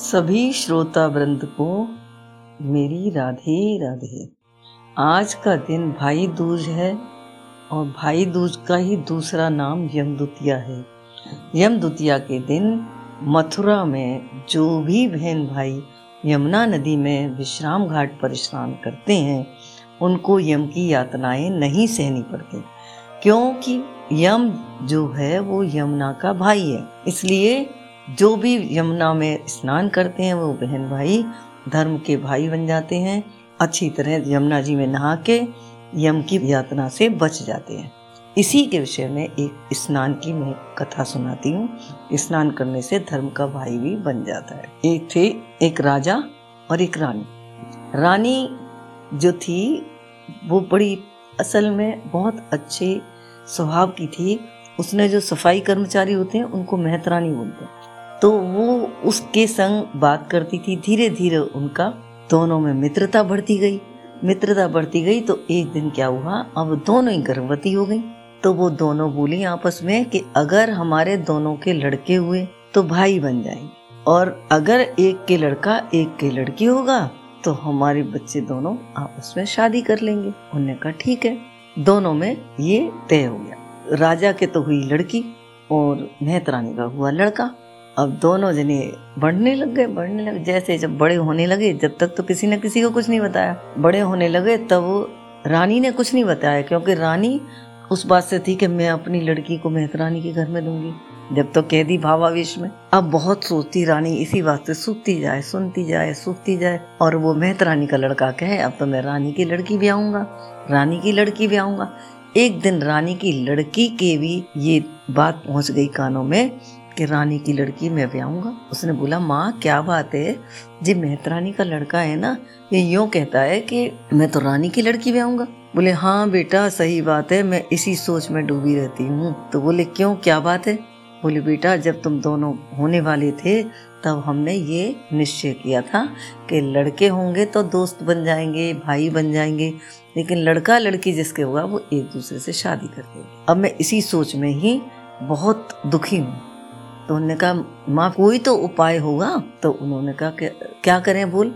सभी श्रोता वृंद को मेरी राधे राधे। आज का दिन भाई दूज है और भाई दूज का ही दूसरा नाम यमदुतिया है। यमदुतिया के दिन मथुरा में जो भी बहन भाई यमुना नदी में विश्राम घाट पर स्नान करते हैं, उनको यम की यातनाएँ नहीं सहनी पड़ती। क्योंकि यम जो है वो यमुना का भाई है, इसलिए जो भी यमुना में स्नान करते हैं, वो बहन भाई धर्म के भाई बन जाते हैं। अच्छी तरह यमुना जी में नहा के यम की यातना से बच जाते हैं। इसी के विषय में एक स्नान की मैं कथा सुनाती हूँ। स्नान करने से धर्म का भाई भी बन जाता है। एक थे एक राजा और एक रानी। रानी जो थी, वो बड़ी असल में बहुत अच्छे स्वभाव की थी। उसने जो सफ़ाई कर्मचारी होते हैं, उनको मेहतरानी बोलते हैं। तो वो उसके संग बात करती थी धीरे धीरे उनका दोनों में मित्रता बढ़ती गई। मित्रता बढ़ती गई तो एक दिन क्या हुआ, अब दोनों ही गर्भवती हो गई। तो वो दोनों बोली आपस में कि अगर हमारे दोनों के लड़के हुए तो भाई बन जाएँगे और अगर एक के लड़का एक के लड़की होगा तो हमारे बच्चे दोनों आपस में शादी कर लेंगे। उन्होंने कहा, ठीक है। दोनों में ये तय हो गया। राजा के तो हुई लड़की और मेहतरानी का हुआ लड़का। अब दोनों जने बढ़ने लग गए, बढ़ने लगे जैसे जब बड़े होने लगे, जब तक तो किसी ने किसी को कुछ नहीं बताया। बड़े होने लगे, तब रानी ने कुछ नहीं बताया, क्योंकि रानी उस बात से थी कि मैं अपनी लड़की को मेहतरानी के घर में दूँगी, जब तो कह दी भावावेश में। अब बहुत सोचती रानी, इसी बात से सूखती जाए, सुनती जाए सूखती जाए। और वो मेहतरानी का लड़का कहे, अब तो मैं रानी की लड़की भी आऊँगा, रानी की लड़की भी आऊँगा। एक दिन रानी की लड़की के भी ये बात पहुँच गई कानों में कि रानी की लड़की मैं ब्याहूँगा उसने बोला, माँ, क्या बात है? जी, मेहतरानी का लड़का है ना, ये यूँ कहता है कि मैं तो रानी की लड़की ब्याहूँगा बोले हाँ बेटा, सही बात है, मैं इसी सोच में डूबी रहती हूँ। तो बोले, क्यों, क्या बात है? बोले, बेटा, जब तुम दोनों होने वाले थे, तब हमने ये निश्चय किया था कि लड़के होंगे तो दोस्त बन जाएँगे, भाई बन जाएँगे, लेकिन लड़का लड़की जिसके होगा, वो एक दूसरे से शादी कर देंगे। अब मैं इसी सोच में ही बहुत दुखी हूँ। तो उन्होंने कहा, माँ, कोई तो उपाय होगा। तो उन्होंने कहा क्या करें बोल?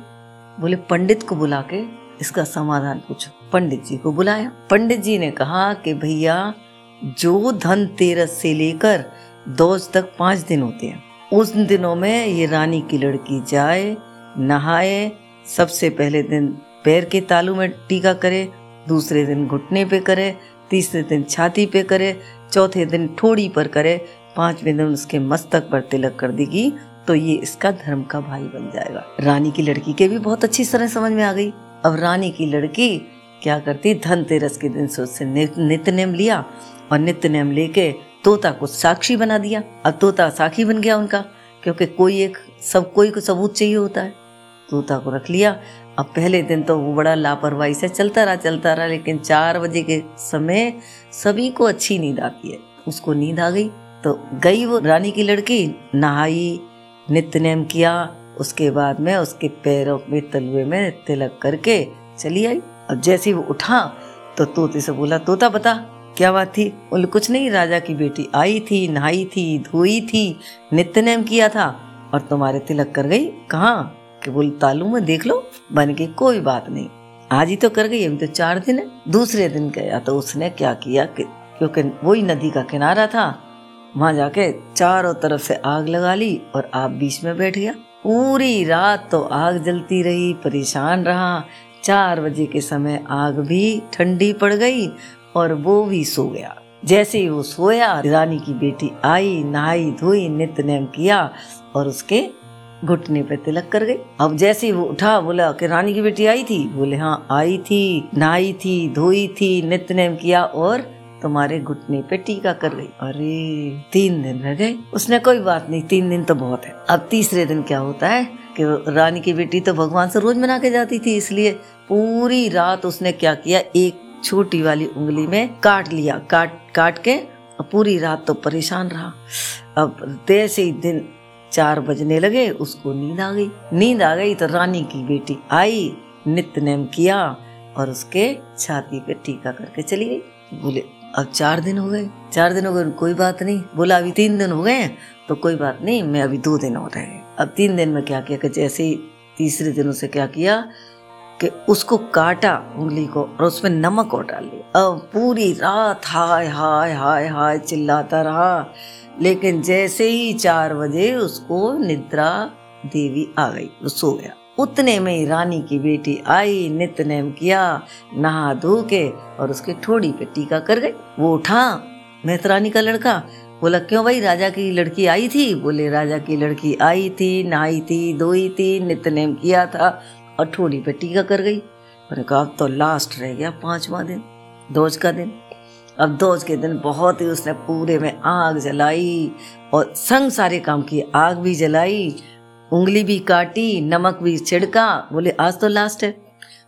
बोले, पंडित को बुला के इसका समाधान पूछो। पंडित जी को बुलाया। पंडित जी ने कहा कि, भैया, जो धन तेरस से लेकर दोज तक पाँच दिन होते हैं, उस दिनों में ये रानी की लड़की जाए, नहाए, सबसे पहले दिन पैर के तालू में टीका करे, दूसरे दिन घुटने पे करे, तीसरे दिन छाती पे करे, चौथे दिन ठोड़ी पर करे पाँचवें दिन उसके मस्तक पर तिलक कर देगी तो ये इसका धर्म का भाई बन जाएगा। रानी की लड़की के भी बहुत अच्छी तरह समझ में आ गई। अब रानी की लड़की क्या करती? धनतेरस के दिन से उससे नित्य नेम लिया और नित्य नेम लेके तोता को साक्षी बना दिया। अब तोता साक्षी बन गया उनका, क्योंकि कोई एक, सब, कोई को सबूत चाहिए होता है। तोता को रख लिया। अब पहले दिन तो वो बड़ा लापरवाही से चलता रहा चलता रहा, लेकिन चार बजे के समय सभी को अच्छी नींद आती है। उसको नींद आ गई। तो गई वो रानी की लड़की, नहाई नित्य नेम किया, उसके बाद में उसके पैरों में, तलुए में तिलक करके चली आई। अब जैसे वो उठा तो तोते से बोला, तोता बता, क्या बात थी? बोले, कुछ नहीं, राजा की बेटी आई थी, नहाई थी, धोई थी नित्य नेम किया था, और तुम्हारे तिलक कर गई। कहाँ? कि बोल, तालू में देख लो, बन के कोई बात नहीं। आज ही तो कर गई, अभी तो चार दिन है। दूसरे दिन गया तो उसने क्या किया कि, क्योंकि वही नदी का किनारा था वहाँ जाके चारों तरफ़ से आग लगा ली और आप बीच में बैठ गया। पूरी रात तो आग जलती रही, परेशान रहा। चार बजे के समय आग भी ठंडी पड़ गई और वो भी सो गया। जैसे ही वो सोया, रानी की बेटी आई, नहाई, धोई नित्य नेम किया और उसके घुटने पे तिलक कर गई। अब जैसे ही वो उठा, बोला कि रानी की बेटी आई थी? बोले हाँ आई थी, नहाई थी, धोई थी नित्य नेम किया और तुम्हारे घुटने पे टीका कर गई। अरे, तीन दिन रह गए। उसने कोई बात नहीं, तीन दिन तो बहुत है। अब तीसरे दिन क्या होता है कि रानी की बेटी तो भगवान से रोज मना के जाती थी, इसलिए पूरी रात उसने क्या किया, एक छोटी वाली उंगली में काट लिया। काट काट के पूरी रात तो परेशान रहा। अब जैसे ही दिन चार बजने लगे, उसको नींद आ गई। नींद आ गई तो रानी की बेटी आई नित्य नेम किया। और उसके छाती पे टीका करके चली गई। बोले, अब चार दिन हो गए। चार दिन हो गए, कोई बात नहीं। बोला, अभी तीन दिन हो गए तो कोई बात नहीं, मैं अभी दो दिन हो रहे अब तीन दिन में क्या किया कि जैसे ही तीसरे दिन उसे क्या किया कि उसको काटा उंगली को और उसमें नमक और डाल लिया अब पूरी रात हाय हाय हाय हाय चिल्लाता रहा, लेकिन जैसे ही चार बजे उसको निद्रा देवी आ गई, वो सो गया। उतने में ही रानी की बेटी आई नित्य नेम किया, नहा धो के और उसके ठोड़ी पे टीका कर गई। वो उठा, मेहतरानी का लड़का, बोला, क्यों भाई, राजा की लड़की आई थी? बोले, राजा की लड़की आई थी, नहाई थी, धोई थी नित्य नेम किया था और ठोड़ी पे टीका कर गई। मैंने कहा, अब तो लास्ट रह गया पांचवा दिन, दोज का दिन। अब दोज के दिन बहुत ही उसने पूरे में आग जलाई और संग सारे काम की आग भी जलाई उंगली भी काटी, नमक भी छिड़का, बोले, आज तो लास्ट है।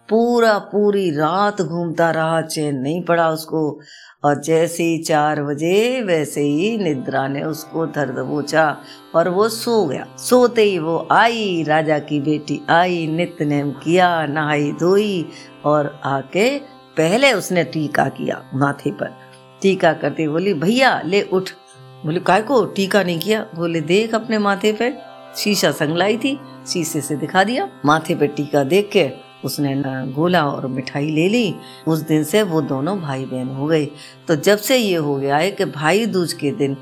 पूरा पूरी रात घूमता रहा, चैन नहीं पड़ा उसको। और जैसे ही चार बजे, वैसे ही निद्रा ने उसको धर दबोचा और वो सो गया। सोते ही वो आई, राजा की बेटी आई नित्य नेम किया, नहाई धोई और आके पहले उसने टीका किया माथे पर। टीका करते बोली, भैया, ले उठ। बोले, काय को टीका नहीं किया? बोले, देख अपने माथे पे। शीशा संग लाई थी, शीशे से दिखा दिया। माथे पे टीका देख के उसने गोला और मिठाई ले ली। उस दिन से वो दोनों भाई बहन हो गए। तो जब से ये हो गया है कि भाई दूज के दिन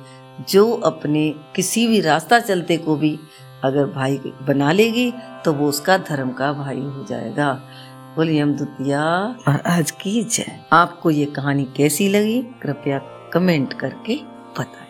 जो अपने किसी भी रास्ता चलते को भी अगर भाई बना लेगी तो वो उसका धर्म का भाई हो जाएगा। बोलिए हम दुतिया और आज की जय आपको ये कहानी कैसी लगी? कृपया कमेंट करके बताएँ।